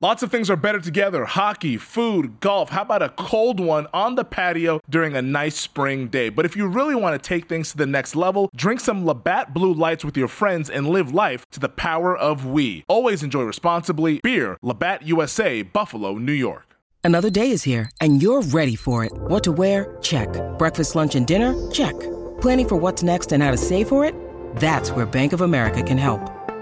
Lots of things are better together hockey, food, golf. How about a cold one on the patio during a nice spring day? But if you really want to take things to the next level, drink some Labatt Blue Lights with your friends and live life to the power of we. Always enjoy responsibly. Beer, Labatt USA, Buffalo, New York. Another day is here, and you're ready for it. What to wear? Check. Breakfast, lunch, and dinner? Check. Planning for what's next and how to save for it? That's where Bank of America can help.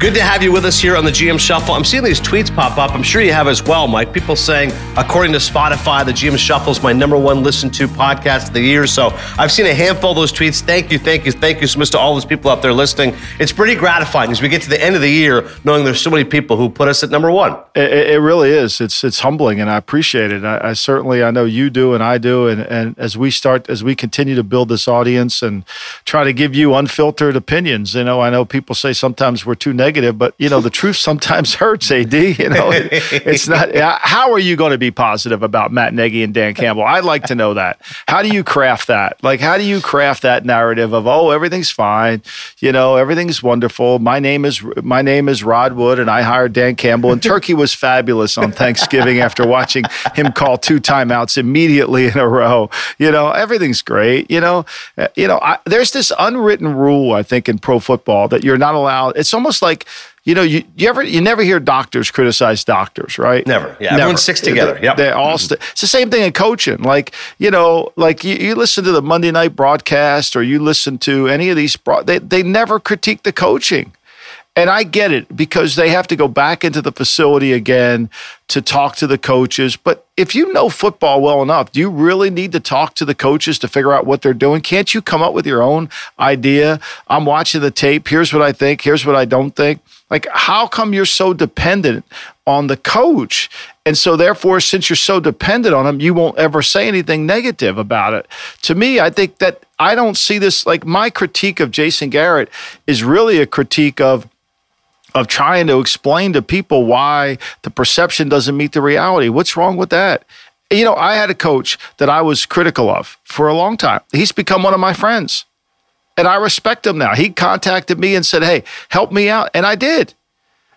Good to have you with us here on the GM Shuffle. I'm seeing these tweets pop up. I'm sure you have as well, Mike. People saying, according to Spotify, the GM Shuffle is my number one listened to podcast of the year. So I've seen a handful of those tweets. Thank you, thank you, thank you so much to all those people out there listening. It's pretty gratifying as we get to the end of the year, knowing there's so many people who put us at number one. It, it really is. It's it's humbling, and I appreciate it. I, I certainly I know you do, and I do, and and as we start, as we continue to build this audience and try to give you unfiltered opinions, you know, I know people say sometimes we're too negative negative, but you know the truth sometimes hurts. Ad, you know, it, it's not. How are you going to be positive about Matt Nagy and Dan Campbell? I'd like to know that. How do you craft that? Like, how do you craft that narrative of oh everything's fine, you know, everything's wonderful. My name is my name is Rod Wood, and I hired Dan Campbell. And Turkey was fabulous on Thanksgiving after watching him call two timeouts immediately in a row. You know, everything's great. You know, uh, you know, I, there's this unwritten rule I think in pro football that you're not allowed. It's almost like you know, you, you ever you never hear doctors criticize doctors, right? Never. Yeah, never. everyone sticks together. Yeah, they all. Mm-hmm. St- it's the same thing in coaching. Like you know, like you, you, listen to the Monday night broadcast or you listen to any of these. Broad- they they never critique the coaching. And I get it because they have to go back into the facility again to talk to the coaches. But if you know football well enough, do you really need to talk to the coaches to figure out what they're doing? Can't you come up with your own idea? I'm watching the tape. Here's what I think. Here's what I don't think. Like, how come you're so dependent on the coach? And so, therefore, since you're so dependent on him, you won't ever say anything negative about it. To me, I think that I don't see this like my critique of Jason Garrett is really a critique of of trying to explain to people why the perception doesn't meet the reality. What's wrong with that? You know, I had a coach that I was critical of for a long time. He's become one of my friends. And I respect him now. He contacted me and said, "Hey, help me out." And I did.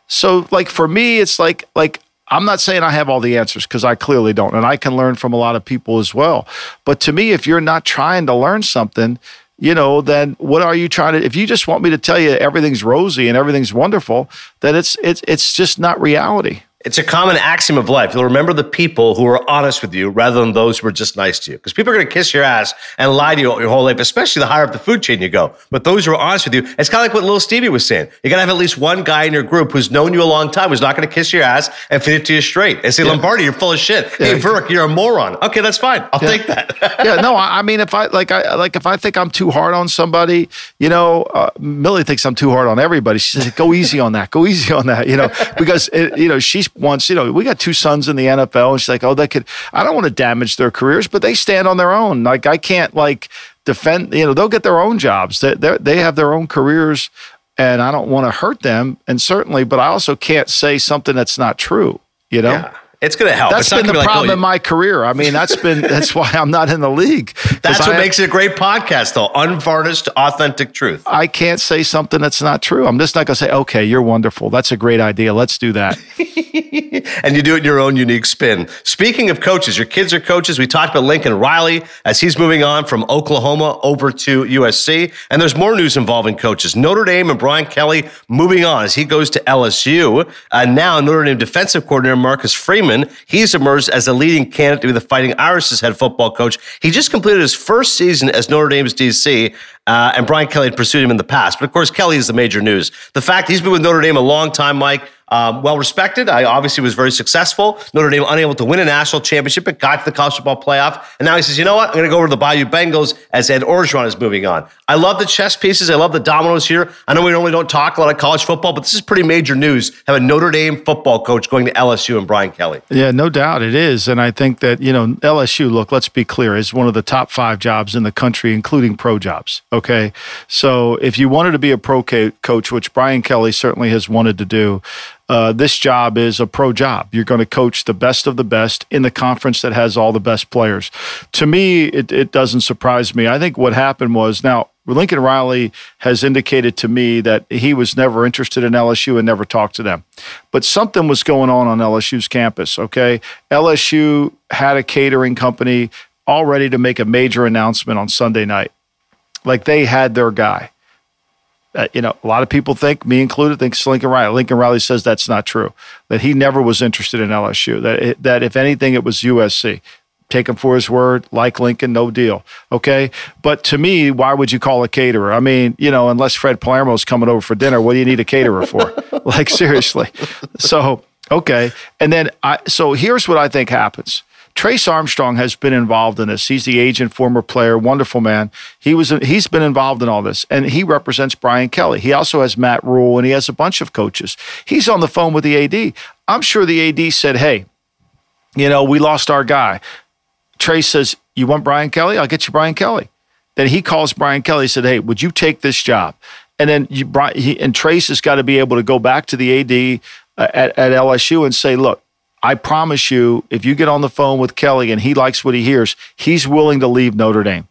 So like for me, it's like like I'm not saying I have all the answers because I clearly don't, and I can learn from a lot of people as well. But to me, if you're not trying to learn something, you know, then what are you trying to? If you just want me to tell you everything's rosy and everything's wonderful, then it's it's it's just not reality. It's a common axiom of life. You'll remember the people who are honest with you rather than those who are just nice to you. Because people are going to kiss your ass and lie to you your whole life, especially the higher up the food chain you go. But those who are honest with you, it's kind of like what little Stevie was saying. You got to have at least one guy in your group who's known you a long time, who's not going to kiss your ass and feed it to you straight. And say, yeah. Lombardi, you're full of shit. Yeah. Hey, Burke, you're a moron. Okay, that's fine. I'll yeah. take that. yeah, no, I mean, if I like, I like if I think I'm too hard on somebody, you know, uh, Millie thinks I'm too hard on everybody. She says, go easy on that. Go easy on that. You know, because it, you know she wants, you know, we got two sons in the NFL, and she's like, oh, that could. I don't want to damage their careers, but they stand on their own. Like I can't like defend. You know, they'll get their own jobs. They they have their own careers, and I don't want to hurt them. And certainly, but I also can't say something that's not true. You know. Yeah. It's going to help. That's been the problem like, oh, in my career. I mean, that's been that's why I'm not in the league. That's what makes it a great podcast, though. Unvarnished, authentic truth. I can't say something that's not true. I'm just not going to say, "Okay, you're wonderful. That's a great idea. Let's do that." and you do it in your own unique spin. Speaking of coaches, your kids are coaches. We talked about Lincoln Riley as he's moving on from Oklahoma over to USC, and there's more news involving coaches. Notre Dame and Brian Kelly moving on as he goes to LSU. And now Notre Dame defensive coordinator Marcus Freeman He's emerged as a leading candidate to be the Fighting Irish head football coach. He just completed his first season as Notre Dame's DC, uh, and Brian Kelly had pursued him in the past. But of course, Kelly is the major news. The fact he's been with Notre Dame a long time, Mike, um, well respected. I obviously was very successful. Notre Dame unable to win a national championship, but got to the college football playoff. And now he says, you know what? I'm going to go over to the Bayou Bengals as Ed Orgeron is moving on. I love the chess pieces. I love the dominoes here. I know we normally don't talk a lot of college football, but this is pretty major news. Have a Notre Dame football coach going to LSU and Brian Kelly. Yeah, no doubt it is. And I think that, you know, LSU, look, let's be clear, is one of the top five jobs in the country, including pro jobs. Okay. So if you wanted to be a pro coach, which Brian Kelly certainly has wanted to do, uh, this job is a pro job. You're going to coach the best of the best in the conference that has all the best players. To me, it, it doesn't surprise me. I think what happened was now Lincoln Riley has indicated to me that he was never interested in LSU and never talked to them. But something was going on on LSU's campus, okay? LSU had a catering company all ready to make a major announcement on Sunday night. Like they had their guy. Uh, you know, a lot of people think, me included, thinks Lincoln Riley. Lincoln Riley says that's not true. That he never was interested in LSU. That it, that if anything, it was USC. Take him for his word. Like Lincoln, no deal. Okay, but to me, why would you call a caterer? I mean, you know, unless Fred Palermo's coming over for dinner, what do you need a caterer for? like seriously. So okay, and then I. So here's what I think happens Trace Armstrong has been involved in this. He's the agent, former player, wonderful man. He was he's been involved in all this, and he represents Brian Kelly. He also has Matt Rhule, and he has a bunch of coaches. He's on the phone with the AD. I'm sure the AD said, "Hey, you know, we lost our guy." Trace says, "You want Brian Kelly? I'll get you Brian Kelly." Then he calls Brian Kelly. He Said, "Hey, would you take this job?" And then you, he, and Trace has got to be able to go back to the AD uh, at, at LSU and say, "Look, I promise you, if you get on the phone with Kelly and he likes what he hears, he's willing to leave Notre Dame.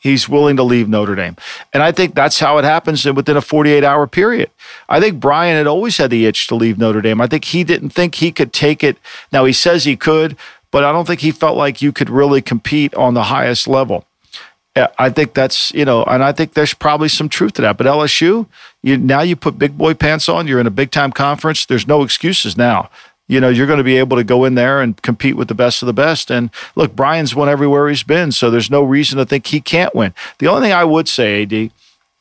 He's willing to leave Notre Dame. And I think that's how it happens within a 48 hour period. I think Brian had always had the itch to leave Notre Dame. I think he didn't think he could take it. Now, he says he could, but I don't think he felt like you could really compete on the highest level. I think that's you know, and I think there's probably some truth to that. But LSU, you now you put big boy pants on. You're in a big time conference. There's no excuses now you know, you're going to be able to go in there and compete with the best of the best. And look, Brian's won everywhere he's been, so there's no reason to think he can't win. The only thing I would say, AD,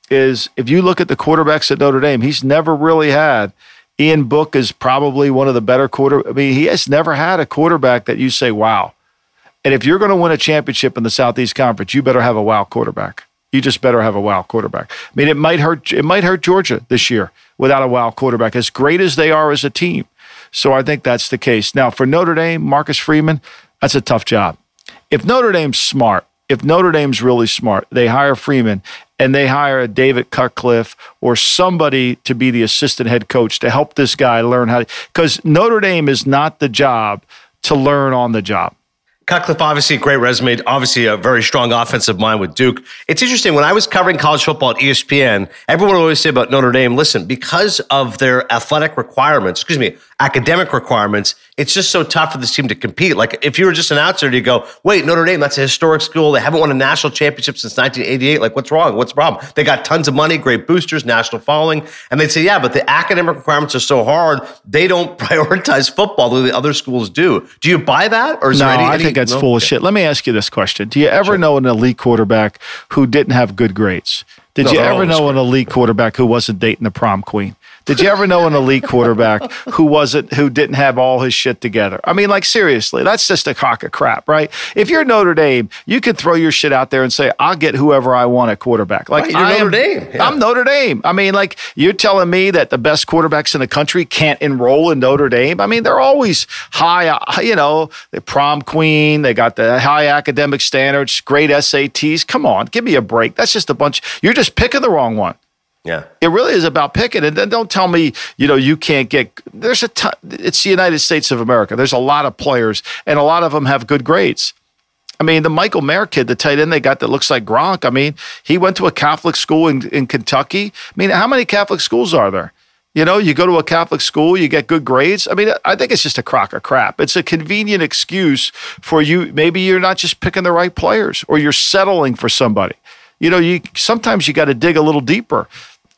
is if you look at the quarterbacks at Notre Dame, he's never really had. Ian Book is probably one of the better quarter. I mean, he has never had a quarterback that you say, wow. And if you're going to win a championship in the Southeast Conference, you better have a wow quarterback. You just better have a wow quarterback. I mean, it might hurt. It might hurt Georgia this year without a wow quarterback. As great as they are as a team, so I think that's the case. Now, for Notre Dame, Marcus Freeman, that's a tough job. If Notre Dame's smart, if Notre Dame's really smart, they hire Freeman and they hire a David Cutcliffe or somebody to be the assistant head coach to help this guy learn how to, because Notre Dame is not the job to learn on the job. Cutcliffe, obviously a great resume, obviously a very strong offensive mind with Duke. It's interesting when I was covering college football at ESPN, everyone would always say about Notre Dame, listen, because of their athletic requirements, excuse me, academic requirements, it's just so tough for this team to compete. Like if you were just an outsider, you go, wait, Notre Dame, that's a historic school. They haven't won a national championship since 1988. Like what's wrong? What's the problem? They got tons of money, great boosters, national following. And they'd say, yeah, but the academic requirements are so hard, they don't prioritize football the way the other schools do. Do you buy that? Or is no, there any, I think that's no? full of shit. Let me ask you this question. Do you ever sure. know an elite quarterback who didn't have good grades? Did no, you ever know great. an elite quarterback who wasn't dating the prom queen? Did you ever know an elite quarterback who wasn't who didn't have all his shit together? I mean, like seriously, that's just a cock of crap, right? If you're Notre Dame, you could throw your shit out there and say, "I'll get whoever I want at quarterback." Like right, I am, Notre Dame. Yeah. I'm Notre Dame. I mean, like you're telling me that the best quarterbacks in the country can't enroll in Notre Dame? I mean, they're always high. Uh, you know, the prom queen. They got the high academic standards, great SATs. Come on, give me a break. That's just a bunch. You're just picking the wrong one. Yeah. It really is about picking. And then don't tell me, you know, you can't get, there's a ton, it's the United States of America. There's a lot of players, and a lot of them have good grades. I mean, the Michael Mayer kid, the tight end they got that looks like Gronk. I mean, he went to a Catholic school in, in Kentucky. I mean, how many Catholic schools are there? You know, you go to a Catholic school, you get good grades. I mean, I think it's just a crock of crap. It's a convenient excuse for you. Maybe you're not just picking the right players or you're settling for somebody. You know, you sometimes you got to dig a little deeper.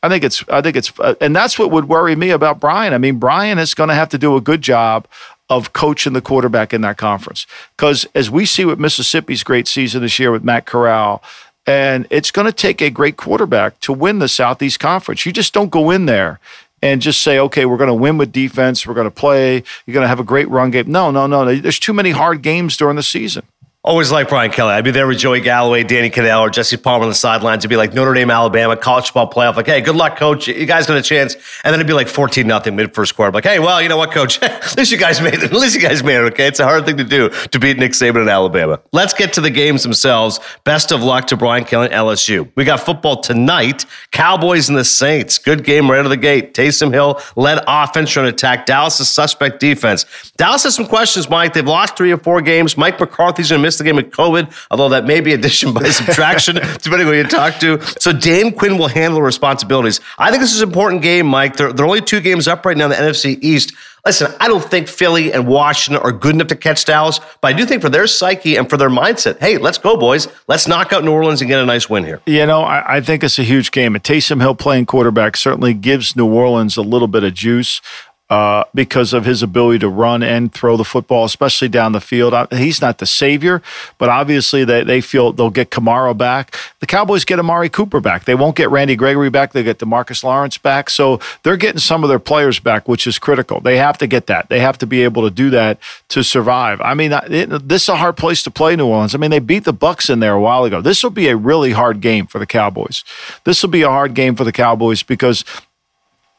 I think it's, I think it's, uh, and that's what would worry me about Brian. I mean, Brian is going to have to do a good job of coaching the quarterback in that conference. Because as we see with Mississippi's great season this year with Matt Corral, and it's going to take a great quarterback to win the Southeast Conference. You just don't go in there and just say, okay, we're going to win with defense. We're going to play. You're going to have a great run game. No, no, no. There's too many hard games during the season. Always like Brian Kelly. I'd be there with Joey Galloway, Danny Kanell, or Jesse Palmer on the sidelines. It'd be like Notre Dame, Alabama, college football playoff. Like, hey, good luck, coach. You guys got a chance. And then it'd be like 14 nothing mid first quarter. Like, hey, well, you know what, coach? at least you guys made it. At least you guys made it, okay? It's a hard thing to do to beat Nick Saban in Alabama. Let's get to the games themselves. Best of luck to Brian Kelly and LSU. We got football tonight. Cowboys and the Saints. Good game right out of the gate. Taysom Hill led offense to attack Dallas' suspect defense. Dallas has some questions, Mike. They've lost three or four games. Mike McCarthy's going to the game with COVID although that may be addition by subtraction, depending on who you talk to. So Dan Quinn will handle the responsibilities. I think this is an important game, Mike. They're, they're only two games up right now in the NFC East. Listen, I don't think Philly and Washington are good enough to catch Dallas, but I do think for their psyche and for their mindset, hey, let's go, boys. Let's knock out New Orleans and get a nice win here. You know, I, I think it's a huge game. And Taysom Hill playing quarterback certainly gives New Orleans a little bit of juice uh, because of his ability to run and throw the football, especially down the field. He's not the savior, but obviously they, they feel they'll get Kamara back. The Cowboys get Amari Cooper back. They won't get Randy Gregory back. They get Demarcus Lawrence back. So they're getting some of their players back, which is critical. They have to get that. They have to be able to do that to survive. I mean, it, this is a hard place to play New Orleans. I mean, they beat the Bucs in there a while ago. This will be a really hard game for the Cowboys. This will be a hard game for the Cowboys because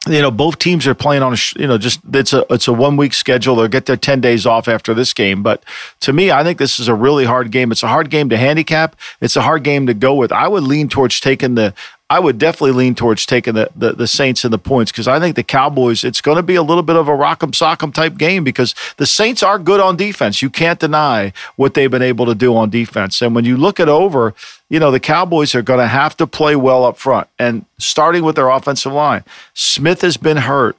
you know both teams are playing on a you know just it's a it's a one week schedule. They'll get their 10 days off after this game. But to me i think this is a really hard game. It's a hard game to handicap. It's a hard game to go with. I would lean towards taking the I would definitely lean towards taking the, the, the Saints and the points because I think the Cowboys, it's going to be a little bit of a rock'em sock'em type game because the Saints are good on defense. You can't deny what they've been able to do on defense. And when you look it over, you know, the Cowboys are going to have to play well up front and starting with their offensive line. Smith has been hurt.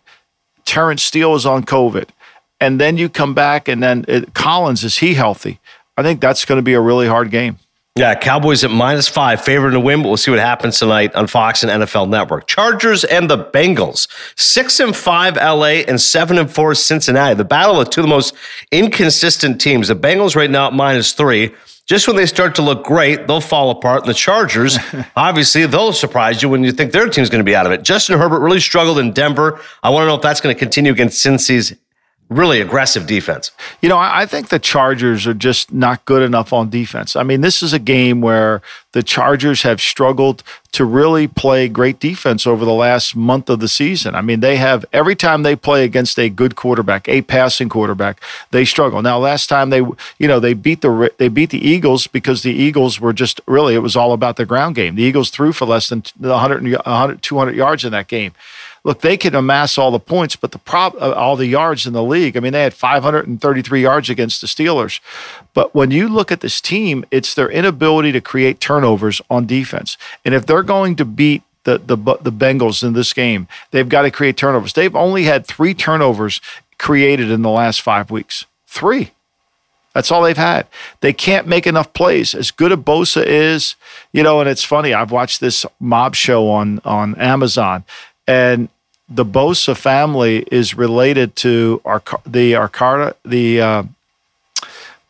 Terence Steele is on COVID. And then you come back and then it, Collins, is he healthy? I think that's going to be a really hard game. Yeah, Cowboys at minus five, favored to win, but we'll see what happens tonight on Fox and NFL Network. Chargers and the Bengals, six and five LA and seven and four Cincinnati. The battle of two of the most inconsistent teams. The Bengals right now at minus three. Just when they start to look great, they'll fall apart. And the Chargers, obviously, they'll surprise you when you think their team's going to be out of it. Justin Herbert really struggled in Denver. I want to know if that's going to continue against Cincy's really aggressive defense. You know, I think the Chargers are just not good enough on defense. I mean, this is a game where the Chargers have struggled to really play great defense over the last month of the season. I mean, they have every time they play against a good quarterback, a passing quarterback, they struggle. Now, last time they, you know, they beat the they beat the Eagles because the Eagles were just really it was all about the ground game. The Eagles threw for less than 100, 100 200 yards in that game look, they can amass all the points, but the prop, uh, all the yards in the league. I mean, they had 533 yards against the Steelers. But when you look at this team, it's their inability to create turnovers on defense. And if they're going to beat the the the Bengals in this game, they've got to create turnovers. They've only had three turnovers created in the last five weeks. Three. That's all they've had. They can't make enough plays. As good as Bosa is, you know, and it's funny. I've watched this mob show on on Amazon, and the Bosa family is related to Arca- the Arcata, the uh,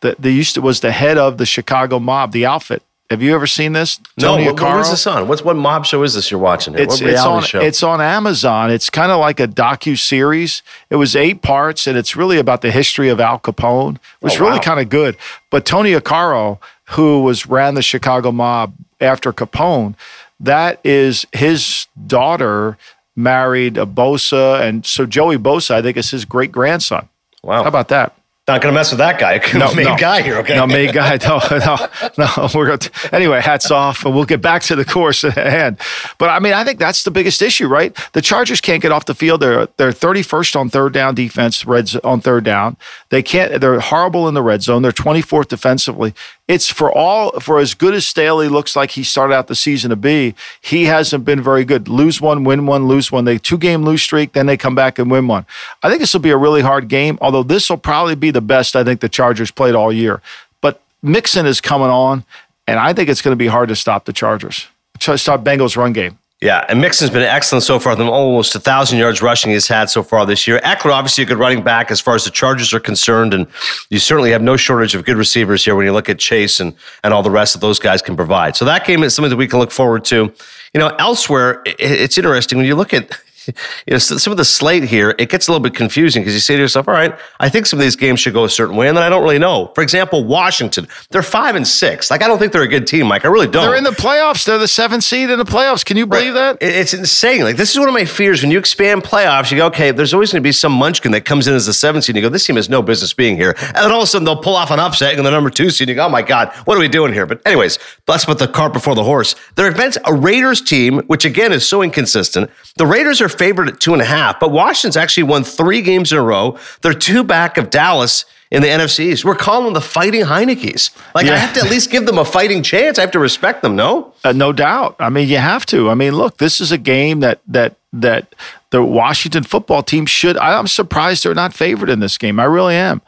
the the used to was the head of the Chicago mob, the outfit. Have you ever seen this? Tony no, what, what is this on? What's what mob show is this you're watching? Here? It's, it's on show? it's on Amazon. It's kind of like a docu series. It was eight parts, and it's really about the history of Al Capone. It was oh, really kind of good. But Tony Accardo, who was ran the Chicago mob after Capone, that is his daughter married a Bosa, and so Joey Bosa, I think, is his great grandson. Wow, how about that? Not going to mess with that guy. No, main no. guy here, okay? No, main guy. No, no, no. We're going to, anyway. Hats off, and we'll get back to the course at hand. But I mean, I think that's the biggest issue, right? The Chargers can't get off the field. They're they're 31st on third down defense, reds on third down. They can't. They're horrible in the red zone. They're 24th defensively. It's for all for as good as Staley looks like he started out the season to be. He hasn't been very good. Lose one, win one, lose one. They two game lose streak, then they come back and win one. I think this will be a really hard game. Although this will probably be the best I think the Chargers played all year. But Mixon is coming on, and I think it's going to be hard to stop the Chargers. To stop Bengals run game. Yeah, and Mixon's been excellent so far. Them almost a thousand yards rushing he's had so far this year. Ekeler, obviously a good running back as far as the Chargers are concerned, and you certainly have no shortage of good receivers here when you look at Chase and and all the rest that those guys can provide. So that game is something that we can look forward to. You know, elsewhere, it's interesting when you look at you know, some of the slate here, it gets a little bit confusing because you say to yourself, all right, I think some of these games should go a certain way, and then I don't really know. For example, Washington, they're five and six. Like, I don't think they're a good team, Mike. I really don't. They're in the playoffs. They're the seventh seed in the playoffs. Can you believe right. that? It's insane. Like, this is one of my fears. When you expand playoffs, you go, okay, there's always going to be some munchkin that comes in as the seventh seed, and you go, this team has no business being here. And then all of a sudden, they'll pull off an upset and the number two seed, and you go, oh my God, what are we doing here? But, anyways, let's put the cart before the horse. There have been a Raiders team, which again is so inconsistent. The Raiders are favored at two and a half, but Washington's actually won three games in a row. They're two back of Dallas in the NFCs. We're calling them the Fighting Heinicke's. Like, Yeah. I have to at least give them a fighting chance. I have to respect them, no? Uh, no doubt. I mean, you have to. I mean, look, this is a game that that that the Washington football team should. I, I'm surprised they're not favored in this game. I really am.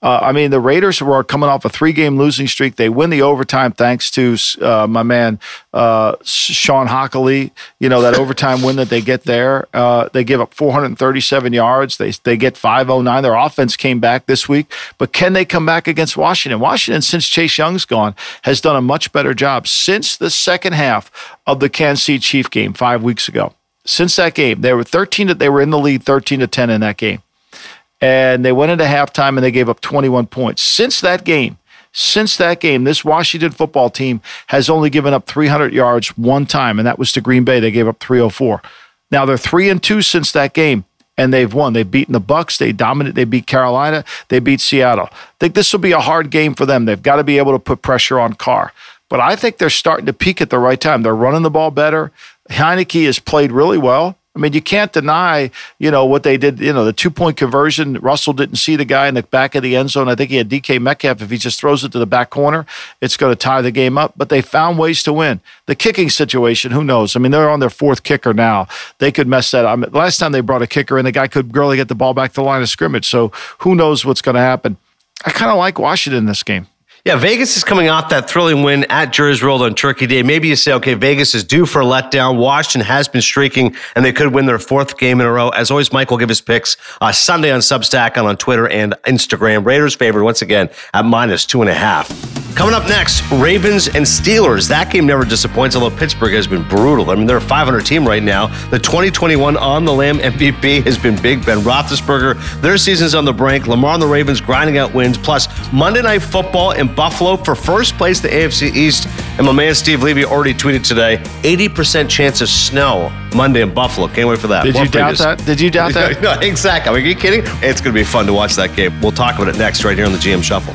Uh, I mean, the Raiders were coming off a three-game losing streak. They win the overtime thanks to uh, my man uh, Sean Hockley. You know that overtime win that they get there. Uh, they give up 437 yards. They they get 509. Their offense came back this week, but can they come back against Washington? Washington, since Chase Young's gone, has done a much better job since the second half of the Kansas City Chief game five weeks ago. Since that game, they were 13. To, they were in the lead, 13 to 10 in that game and they went into halftime and they gave up 21 points. Since that game, since that game, this Washington football team has only given up 300 yards one time, and that was to Green Bay. They gave up 304. Now they're three and two since that game, and they've won. They've beaten the Bucs. They dominate. They beat Carolina. They beat Seattle. I think this will be a hard game for them. They've got to be able to put pressure on Carr. But I think they're starting to peak at the right time. They're running the ball better. Heinicke has played really well. I mean, you can't deny, you know, what they did. You know, the two point conversion. Russell didn't see the guy in the back of the end zone. I think he had DK Metcalf. If he just throws it to the back corner, it's going to tie the game up. But they found ways to win. The kicking situation, who knows? I mean, they're on their fourth kicker now. They could mess that up. Last time they brought a kicker and the guy could barely get the ball back to the line of scrimmage. So who knows what's going to happen? I kind of like Washington in this game. Yeah, Vegas is coming off that thrilling win at Jerry World on Turkey Day. Maybe you say, okay, Vegas is due for a letdown. Washington has been streaking, and they could win their fourth game in a row. As always, Mike will give his picks uh, Sunday on Substack and on Twitter and Instagram. Raiders favored once again at minus two and a half. Coming up next, Ravens and Steelers. That game never disappoints, although Pittsburgh has been brutal. I mean, they're a 500 team right now. The 2021 on the Lamb MVP has been big. Ben Roethlisberger, their season's on the brink. Lamar and the Ravens grinding out wins. Plus, Monday Night Football in Buffalo for first place, the AFC East. And my man Steve Levy already tweeted today 80% chance of snow Monday in Buffalo. Can't wait for that. Did you doubt that? Did you doubt that? no, exactly. I mean, are you kidding? It's going to be fun to watch that game. We'll talk about it next, right here on the GM Shuffle.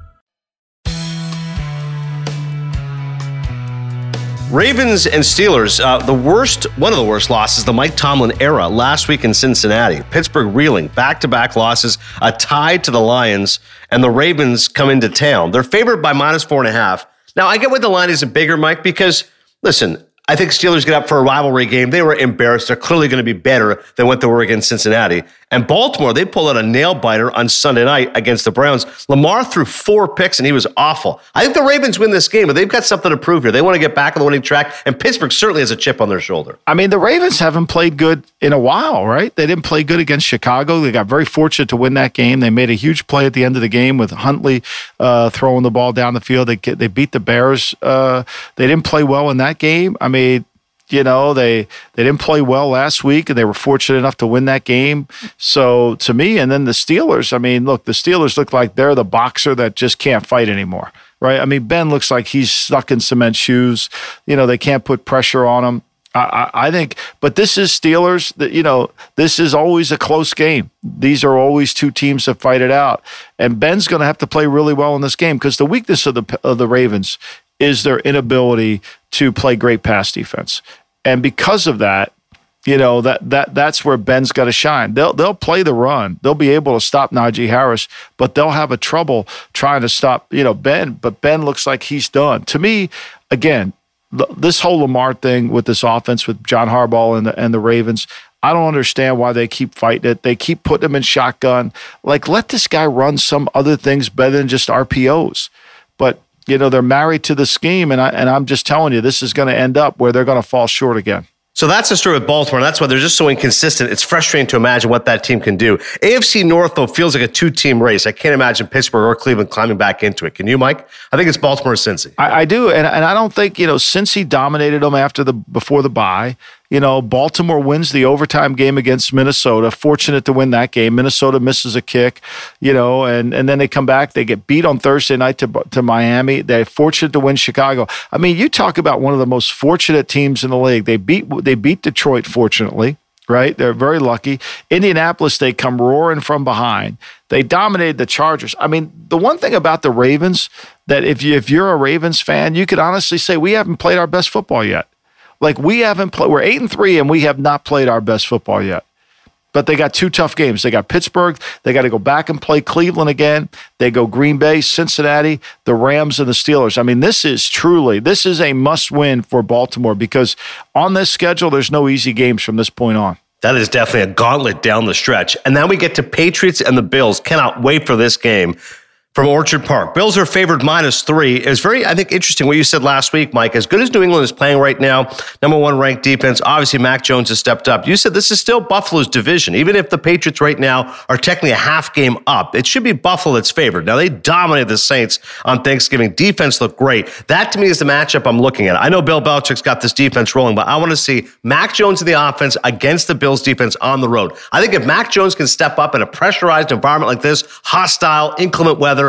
Ravens and Steelers, uh, the worst, one of the worst losses, the Mike Tomlin era last week in Cincinnati. Pittsburgh reeling, back to back losses, a tie to the Lions, and the Ravens come into town. They're favored by minus four and a half. Now, I get why the line isn't bigger, Mike, because listen, I think Steelers get up for a rivalry game. They were embarrassed. They're clearly going to be better than what they were against Cincinnati. And Baltimore, they pulled out a nail biter on Sunday night against the Browns. Lamar threw four picks and he was awful. I think the Ravens win this game, but they've got something to prove here. They want to get back on the winning track, and Pittsburgh certainly has a chip on their shoulder. I mean, the Ravens haven't played good in a while, right? They didn't play good against Chicago. They got very fortunate to win that game. They made a huge play at the end of the game with Huntley uh, throwing the ball down the field. They they beat the Bears. Uh, they didn't play well in that game. I mean, you know, they they didn't play well last week, and they were fortunate enough to win that game. So to me, and then the Steelers. I mean, look, the Steelers look like they're the boxer that just can't fight anymore, right? I mean, Ben looks like he's stuck in cement shoes. You know, they can't put pressure on him. I, I, think, but this is Steelers. That you know, this is always a close game. These are always two teams that fight it out, and Ben's going to have to play really well in this game because the weakness of the of the Ravens is their inability to play great pass defense. And because of that, you know that that that's where Ben's got to shine. They'll they'll play the run. They'll be able to stop Najee Harris, but they'll have a trouble trying to stop you know Ben. But Ben looks like he's done. To me, again, this whole Lamar thing with this offense with John Harbaugh and the and the Ravens. I don't understand why they keep fighting it. They keep putting him in shotgun. Like let this guy run some other things better than just RPOs. But you know they're married to the scheme, and I and I'm just telling you, this is going to end up where they're going to fall short again. So that's the story with Baltimore. That's why they're just so inconsistent. It's frustrating to imagine what that team can do. AFC North, though, feels like a two team race. I can't imagine Pittsburgh or Cleveland climbing back into it. Can you, Mike? I think it's Baltimore or Cincy. I, I do. And, and I don't think, you know, Cincy dominated them after the before the bye. You know, Baltimore wins the overtime game against Minnesota. Fortunate to win that game. Minnesota misses a kick, you know, and, and then they come back. They get beat on Thursday night to, to Miami. They're fortunate to win Chicago. I mean, you talk about one of the most fortunate teams in the league. They beat they beat Detroit, fortunately right? They're very lucky. Indianapolis, they come roaring from behind. They dominated the Chargers. I mean, the one thing about the Ravens that if you if you're a Ravens fan, you could honestly say we haven't played our best football yet. Like we haven't played. We're eight and three, and we have not played our best football yet. But they got two tough games. They got Pittsburgh. They got to go back and play Cleveland again. They go Green Bay, Cincinnati, the Rams, and the Steelers. I mean, this is truly this is a must-win for Baltimore because on this schedule, there's no easy games from this point on. That is definitely a gauntlet down the stretch. And then we get to Patriots and the Bills. Cannot wait for this game from Orchard Park. Bills are favored minus three. It's very, I think, interesting what you said last week, Mike. As good as New England is playing right now, number one ranked defense, obviously Mac Jones has stepped up. You said this is still Buffalo's division. Even if the Patriots right now are technically a half game up, it should be Buffalo that's favored. Now, they dominated the Saints on Thanksgiving. Defense looked great. That to me is the matchup I'm looking at. I know Bill Belichick's got this defense rolling, but I want to see Mac Jones in the offense against the Bills defense on the road. I think if Mac Jones can step up in a pressurized environment like this, hostile, inclement weather,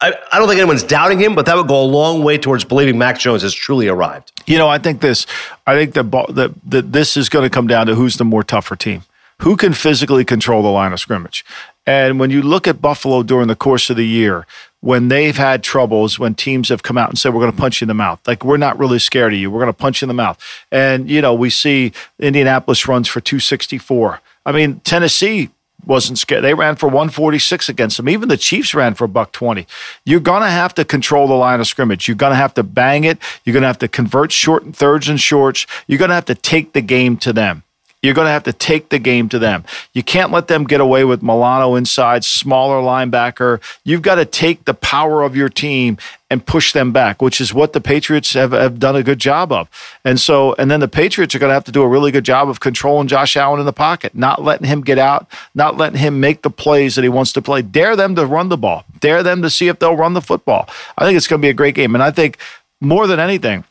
I, I, don't think anyone's doubting him, but that would go a long way towards believing Mac Jones has truly arrived. You know, I think this. I think that that, that this is going to come down to who's the more tougher team who can physically control the line of scrimmage. And when you look at Buffalo during the course of the year, when they've had troubles, when teams have come out and said, we're going to punch you in the mouth, like we're not really scared of you, we're going to punch you in the mouth. And, you know, we see Indianapolis runs for 264. I mean, Tennessee wasn't scared. They ran for 146 against them. Even the Chiefs ran for a buck 20. You're going to have to control the line of scrimmage. You're going to have to bang it. You're going to have to convert short and thirds and shorts. You're going to have to take the game to them. You're going to have to take the game to them. You can't let them get away with Milano inside, smaller linebacker. You've got to take the power of your team and push them back, which is what the Patriots have, have done a good job of. And so, and then the Patriots are going to have to do a really good job of controlling Josh Allen in the pocket, not letting him get out, not letting him make the plays that he wants to play. Dare them to run the ball, dare them to see if they'll run the football. I think it's going to be a great game. And I think more than anything,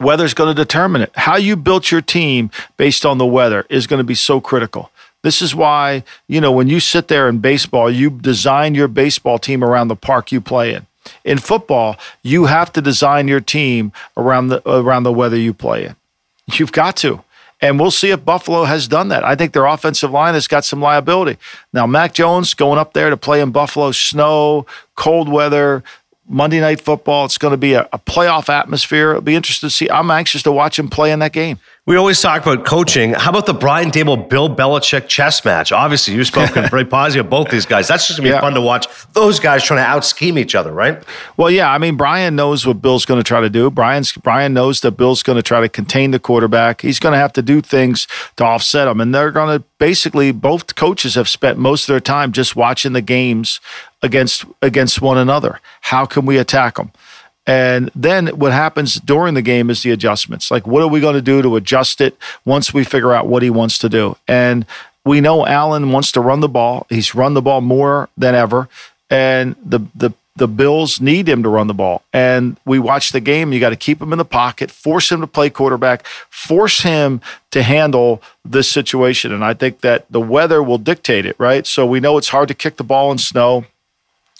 Weather's going to determine it. How you built your team based on the weather is going to be so critical. This is why, you know, when you sit there in baseball, you design your baseball team around the park you play in. In football, you have to design your team around the around the weather you play in. You've got to. And we'll see if Buffalo has done that. I think their offensive line has got some liability. Now, Mac Jones going up there to play in Buffalo, snow, cold weather, Monday Night Football. It's going to be a, a, playoff atmosphere. It'll be interesting to see. I'm anxious to watch him play in that game. We always talk about coaching. How about the Brian Daboll Bill Belichick chess match? Obviously, you've spoken very positive of both these guys. That's just gonna be yeah. fun to watch. Those guys trying to out scheme each other, right? Well, yeah. I mean, Brian knows what Bill's going to try to do. Brian's Brian knows that Bill's going to try to contain the quarterback. He's going to have to do things to offset him, and they're going to basically both coaches have spent most of their time just watching the games against against one another. How can we attack them? And then what happens during the game is the adjustments. Like, what are we going to do to adjust it once we figure out what he wants to do? And we know Allen wants to run the ball. He's run the ball more than ever. And the, the, the Bills need him to run the ball. And we watch the game. You got to keep him in the pocket, force him to play quarterback, force him to handle this situation. And I think that the weather will dictate it, right? So we know it's hard to kick the ball in snow.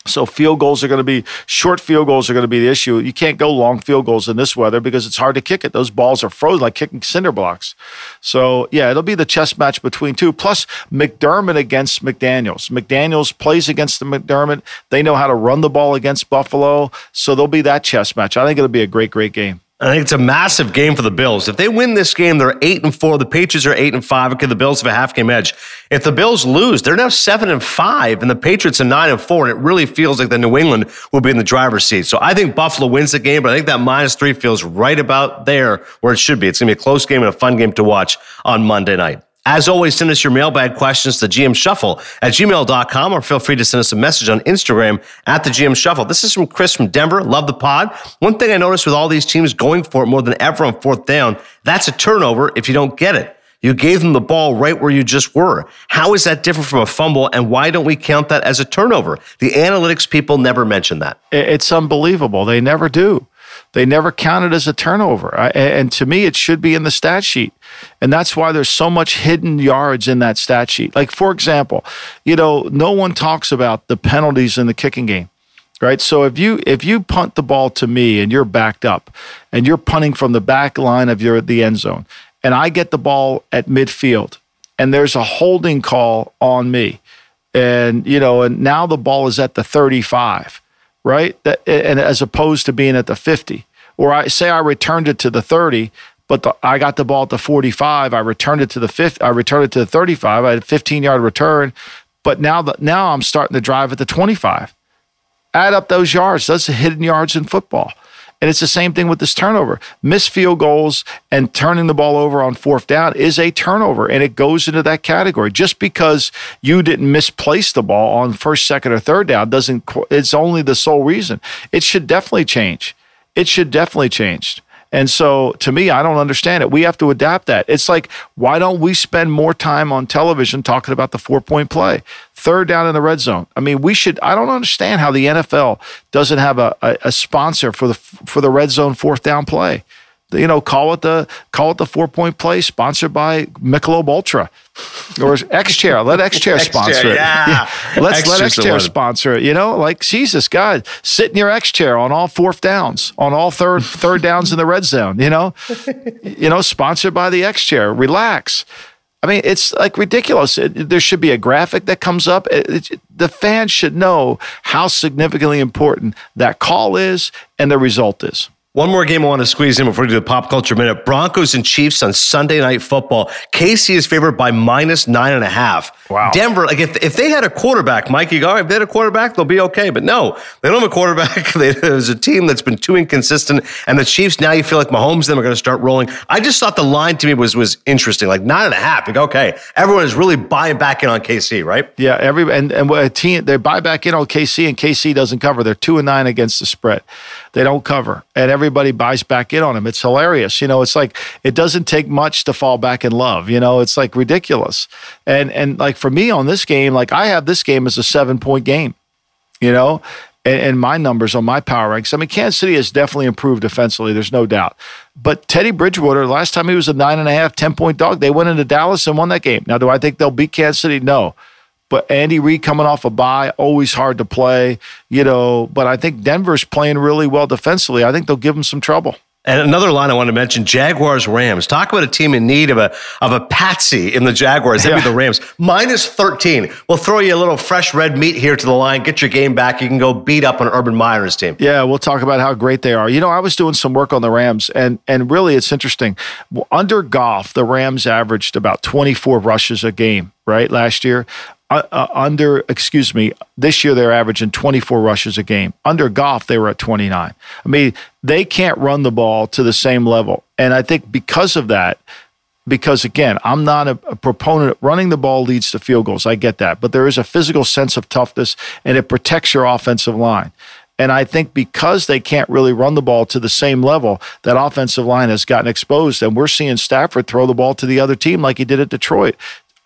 So field goals are going to be short field goals are going to be the issue. You can't go long field goals in this weather because it's hard to kick it. Those balls are frozen like kicking cinder blocks. So yeah, it'll be the chess match between two. Plus McDermott against McDaniels. McDaniels plays against the McDermott. They know how to run the ball against Buffalo. So there'll be that chess match. I think it'll be a great, great game. I think it's a massive game for the Bills. If they win this game, they're eight and four. The Patriots are eight and five. Okay, the Bills have a half game edge. If the Bills lose, they're now seven and five, and the Patriots are nine and four. And it really feels like the New England will be in the driver's seat. So I think Buffalo wins the game, but I think that minus three feels right about there where it should be. It's gonna be a close game and a fun game to watch on Monday night. As always, send us your mailbag questions to GM Shuffle at gmail.com or feel free to send us a message on Instagram at the GM Shuffle. This is from Chris from Denver. Love the pod. One thing I noticed with all these teams going for it more than ever on fourth down, that's a turnover if you don't get it. You gave them the ball right where you just were. How is that different from a fumble, and why don't we count that as a turnover? The analytics people never mention that. It's unbelievable. They never do. They never count it as a turnover. And to me, it should be in the stat sheet. And that's why there's so much hidden yards in that stat sheet. Like, for example, you know, no one talks about the penalties in the kicking game. Right. So if you if you punt the ball to me and you're backed up and you're punting from the back line of your the end zone, and I get the ball at midfield and there's a holding call on me, and you know, and now the ball is at the 35 right? That, and as opposed to being at the 50. Or I say I returned it to the 30, but the, I got the ball at the 45. I returned it to the 50. I returned it to the 35. I had a 15 yard return, but now the, now I'm starting to drive at the 25. Add up those yards. That's the hidden yards in football. And it's the same thing with this turnover. Missed field goals and turning the ball over on fourth down is a turnover, and it goes into that category. Just because you didn't misplace the ball on first, second, or third down doesn't. It's only the sole reason. It should definitely change. It should definitely change. And so to me, I don't understand it. We have to adapt that. It's like, why don't we spend more time on television talking about the four point play? Third down in the red zone. I mean, we should, I don't understand how the NFL doesn't have a, a, a sponsor for the, for the red zone fourth down play you know, call it the call it the four point play, sponsored by Michelob Ultra or X Chair. Let X Chair sponsor it. Yeah. yeah. Let's X-Chair's let X Chair sponsor it. You know, like Jesus, God, sit in your X Chair on all fourth downs, on all third third downs in the red zone. You know, you know, sponsored by the X Chair. Relax. I mean, it's like ridiculous. It, there should be a graphic that comes up. It, it, the fans should know how significantly important that call is and the result is. One more game I want to squeeze in before we do the pop culture minute. Broncos and Chiefs on Sunday night football. KC is favored by minus nine and a half. Wow. Denver, like if, if they had a quarterback, Mike, you go, if they had a quarterback, they'll be okay. But no, they don't have a quarterback. There's a team that's been too inconsistent. And the Chiefs, now you feel like Mahomes and them are going to start rolling. I just thought the line to me was was interesting. Like nine and a half. Like, okay, everyone is really buying back in on KC, right? Yeah, every and, and a team they buy back in on KC and KC doesn't cover. They're two and nine against the spread. They don't cover. And everybody buys back in on him. It's hilarious. You know, it's like it doesn't take much to fall back in love. You know, it's like ridiculous. And and like for me on this game, like I have this game as a seven point game. You know, and, my numbers on my power ranks. I mean, Kansas City has definitely improved defensively. There's no doubt. But Teddy Bridgewater, last time he was a nine and a half, 10 point dog, they went into Dallas and won that game. Now, do I think they'll beat Kansas City? No. But Andy Reid coming off a bye, always hard to play, you know. But I think Denver's playing really well defensively. I think they'll give them some trouble. And another line I want to mention: Jaguars Rams. Talk about a team in need of a of a patsy in the Jaguars. That'd Yeah. be the Rams. Minus thirteen. We'll throw you a little fresh red meat here to the line. Get your game back. You can go beat up on Urban Meyer's team. Yeah, we'll talk about how great they are. You know, I was doing some work on the Rams, and and really, it's interesting. Under Goff, the Rams averaged about 24 rushes a game, right? Last year, uh, uh, under excuse me, this year they're averaging 24 rushes a game. Under Goff, they were at 29. I mean, they can't run the ball to the same level, and I think because of that, because again, I'm not a, a proponent. Running the ball leads to field goals. I get that, but there is a physical sense of toughness, and it protects your offensive line. And I think because they can't really run the ball to the same level, that offensive line has gotten exposed, and we're seeing Stafford throw the ball to the other team like he did at Detroit.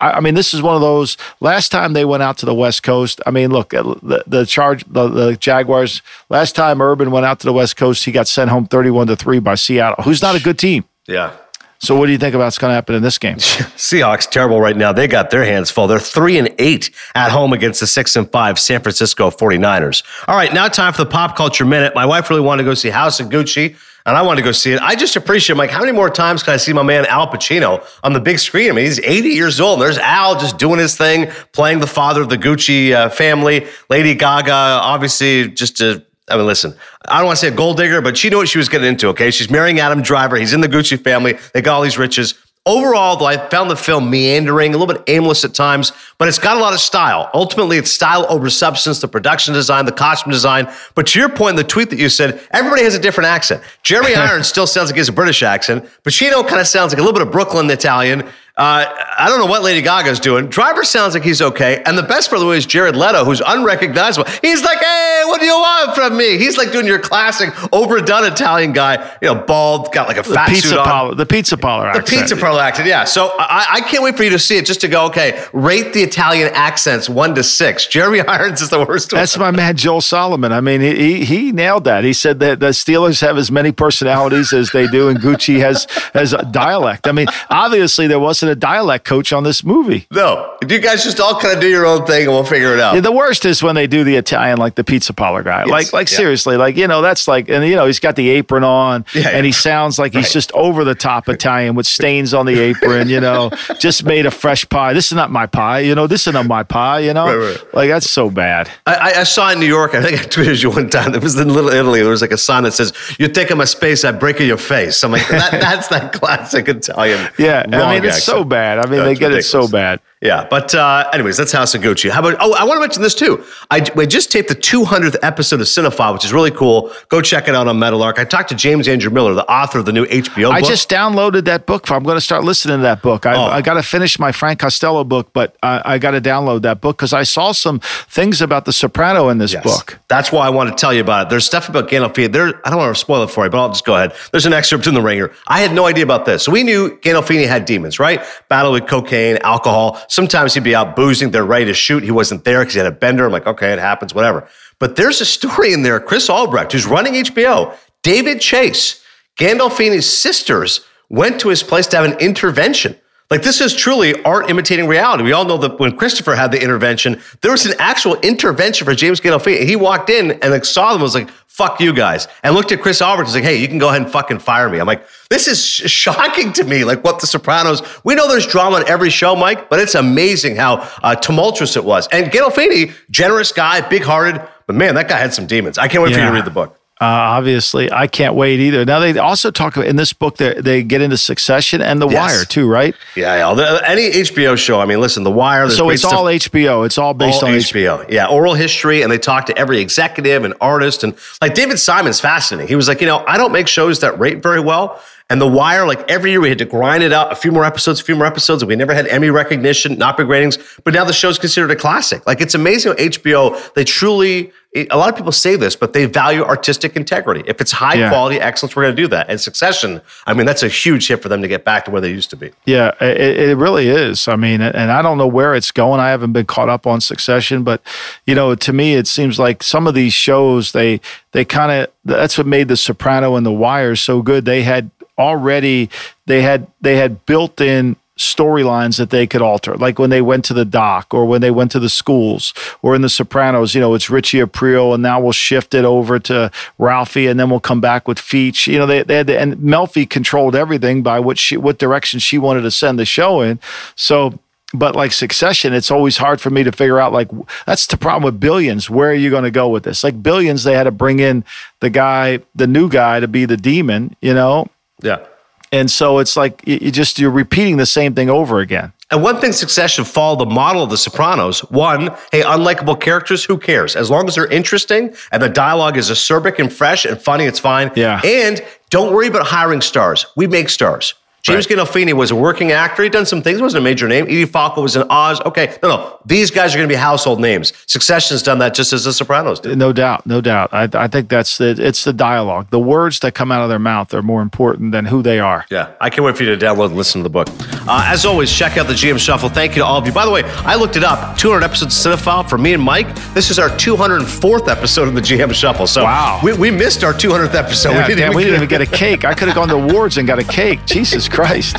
I I mean, this is one of those. Last time they went out to the West Coast, I mean, look, uh, the, the charge, the, the Jaguars. Last time Urban went out to the West Coast, he got sent home thirty-one to three by Seattle, who's not a good team. Yeah. So, what do you think about what's going to happen in this game? Seahawks terrible right now. They got their hands full. They're three and eight at home against the six and five San Francisco 49ers. All right, now time for the pop culture minute. My wife really wanted to go see House of Gucci. And I wanted to go see it. I just appreciate, like, how many more times can I see my man Al Pacino on the big screen? I mean, he's 80 years old. And there's Al just doing his thing, playing the father of the Gucci uh, family. Lady Gaga, obviously, just a I mean, listen, I don't want to say a gold digger, but she knew what she was getting into, okay? She's marrying Adam Driver. He's in the Gucci family. They got all these riches. Overall, though, I found the film meandering, a little bit aimless at times, but it's got a lot of style. Ultimately, it's style over substance, the production design, the costume design. But to your point in the tweet that you said, everybody has a different accent. Jeremy Irons still sounds like he has a British accent. Pacino kind of sounds like a little bit of Brooklyn Italian. Uh, I don't know what Lady Gaga's doing. Driver sounds like he's okay. And the best, by the way, is Jared Leto, who's unrecognizable. He's like, hey, what do you want from me? He's like doing your classic overdone Italian guy, you know, bald, got like a The fat pizza suit on. parlor, the pizza parlor, The accent. pizza parlor accent, yeah. So I, I can't wait for you to see it just to go, okay, rate the Italian accents one to six. Jeremy Irons is the worst one. That's my man Joel Solomon. I mean, he he- he nailed that. He said that the Steelers have as many personalities as they do, and Gucci has has a dialect. I mean, obviously there wasn't a dialect coach on this movie. no, you guys just all kind of do your own thing and we'll figure it out. Yeah, the worst is when they do the Italian, like the pizza parlor guy. like, like yeah. seriously, like you know, that's like, and you know, he's got the apron on, Yeah, and he sounds like he's just over the top Italian with stains on the apron. You know, just made a fresh pie. This is not my pie. You know, this is not my pie. You know, Right, right. like that's so bad. I, I- I saw in New York, I think I tweeted you one time, it was in Little Italy, there was like a sign that says, You're taking my space, I break in your face. I'm like, that, that's that classic Italian. Yeah, I mean, it's so accent. bad. I mean, Yeah, they get it so bad. Yeah, but uh, anyways, that's House of Gucci. How about? Oh, I want to mention this too. I we just taped the 200th episode of Cinephile, which is really cool. Go check it out on Meadowlark. I talked to James Andrew Miller, the author of the new HBO I book. just downloaded that book. I'm going to start listening to that book. I, Oh. I got to finish my Frank Costello book, but I, I got to download that book because I saw some things about The Soprano in this Yes. book. That's why I want to tell you about it. There's stuff about Gandolfini. There, I don't want to spoil it for you, but I'll just go ahead. There's an excerpt in the Ringer. I had no idea about this. So we knew Gandolfini had demons, right? Battle with cocaine, alcohol. Sometimes he'd be out boozing. They're ready to shoot. He wasn't there because he had a bender. I'm like, okay, it happens, whatever. But there's a story in there. Chris Albrecht, who's running HBO, David Chase, Gandolfini's sisters went to his place to have an intervention. Like this is truly art imitating reality. We all know that when Christopher had the intervention, there was an actual intervention for James Gandolfini. He walked in and like saw them and was like, fuck you guys. And looked at Chris Albrecht and was like, hey, you can go ahead and fucking fire me. I'm like, this is sh- shocking to me. Like what The Sopranos, we know there's drama on every show, Mike, but it's amazing how uh, tumultuous it was. And Gandolfini, generous guy, big hearted, but man, that guy had some demons. I can't wait for you to read the book. Uh, obviously, I can't wait either. Now they also talk about in this book they they get into Succession and The Yes. Wire too, right? Yeah, yeah. The- any HBO show, I mean, listen, The Wire, So it's stuff- all HBO. It's all based all on HBO. HBO. Yeah, oral history, and they talk to every executive and artist. And like David Simon's fascinating. He was like, you know, I don't make shows that rate very well. And The Wire, like every year we had to grind it out a few more episodes, a few more episodes, and we never had Emmy recognition, not big ratings. But now the show's considered a classic. Like it's amazing how HBO, they truly, a lot of people say this, but they value artistic integrity. If it's high Yeah. quality excellence, we're going to do that. And Succession, I mean, that's a huge hit for them to get back to where they used to be. Yeah, it, it really is. I mean, and I don't know where it's going. I haven't been caught up on Succession, but you know, to me, it seems like some of these shows they they kind of that's what made The Soprano and The Wire so good. They had already they had they had built in storylines that they could alter. Like when they went to the dock or when they went to the schools or in the sopranos you know it's richie aprile and now we'll shift it over to ralphie and then we'll come back with feech. You know they, they had to, and melfi controlled everything by what she what direction she wanted to send the show in. So but like succession it's always hard for me to figure out like that's the problem with billions. Where are you going to go with this? Like billions they had to bring in the guy the new guy to be the demon you know Yeah. and so it's like you, just you're repeating the same thing over again And one thing Succession followed the model of The Sopranos. One, hey, unlikable characters, who cares? As long as they're interesting and the dialogue is acerbic and fresh and funny, it's fine. Yeah. And don't worry about hiring stars. We make stars. James Gandolfini was a working actor. He'd done some things. He wasn't a major name. Edie Falco was in Oz. Okay, no, no. These guys are going to be household names. Succession's done that just as The Sopranos did. no doubt no doubt i, I think that's the it's the dialogue the words that come out of their mouth are more important than who they are Yeah, I can't wait for you to download and listen to the book. Uh, as always, check out the GM Shuffle. Thank you to all of you. By the way, I looked it up 200 episodes of Cinephile for me and Mike. This is our 204th episode of the GM Shuffle. So Wow. we, we missed our 200th episode. Yeah, we didn't, damn, even, we didn't even get a cake i could have gone to awards and got a cake jesus christ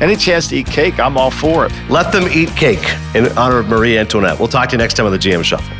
any chance to eat cake i'm all for it Let them eat cake in honor of Marie Antoinette. We'll talk to you next time on the GM Shuffle.